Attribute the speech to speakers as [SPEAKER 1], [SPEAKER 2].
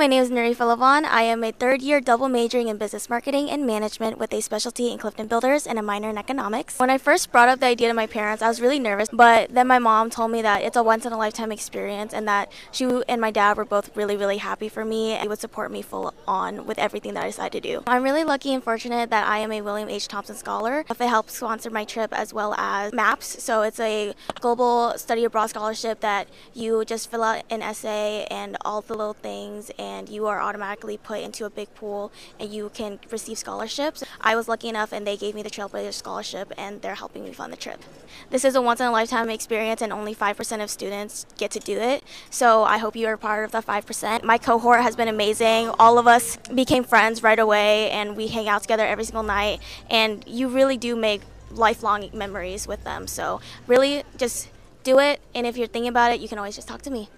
[SPEAKER 1] My name is Naree Philavanh. I am a third year double majoring in business marketing and management with a specialty in Clifton Builders and a minor in economics. When I first brought up the idea to my parents, I was really nervous, but then my mom told me that it's a once in a lifetime experience and that she and my dad were both really, really happy for me and would support me full on with everything that I decided to do. I'm really lucky and fortunate that I am a William H. Thompson Scholar. It helps sponsor my trip as well as MAPS. So it's a global study abroad scholarship that you just fill out an essay and all the little things and and you are automatically put into a big pool and you can receive scholarships. I was lucky enough and they gave me the Trailblazer Scholarship and they're helping me fund the trip. This is a once in a lifetime experience and only 5% of students get to do it. So I hope you are part of the 5%. My cohort has been amazing. All of us became friends right away and we hang out together every single night and you really do make lifelong memories with them. So really just do it and if you're thinking about it, you can always just talk to me.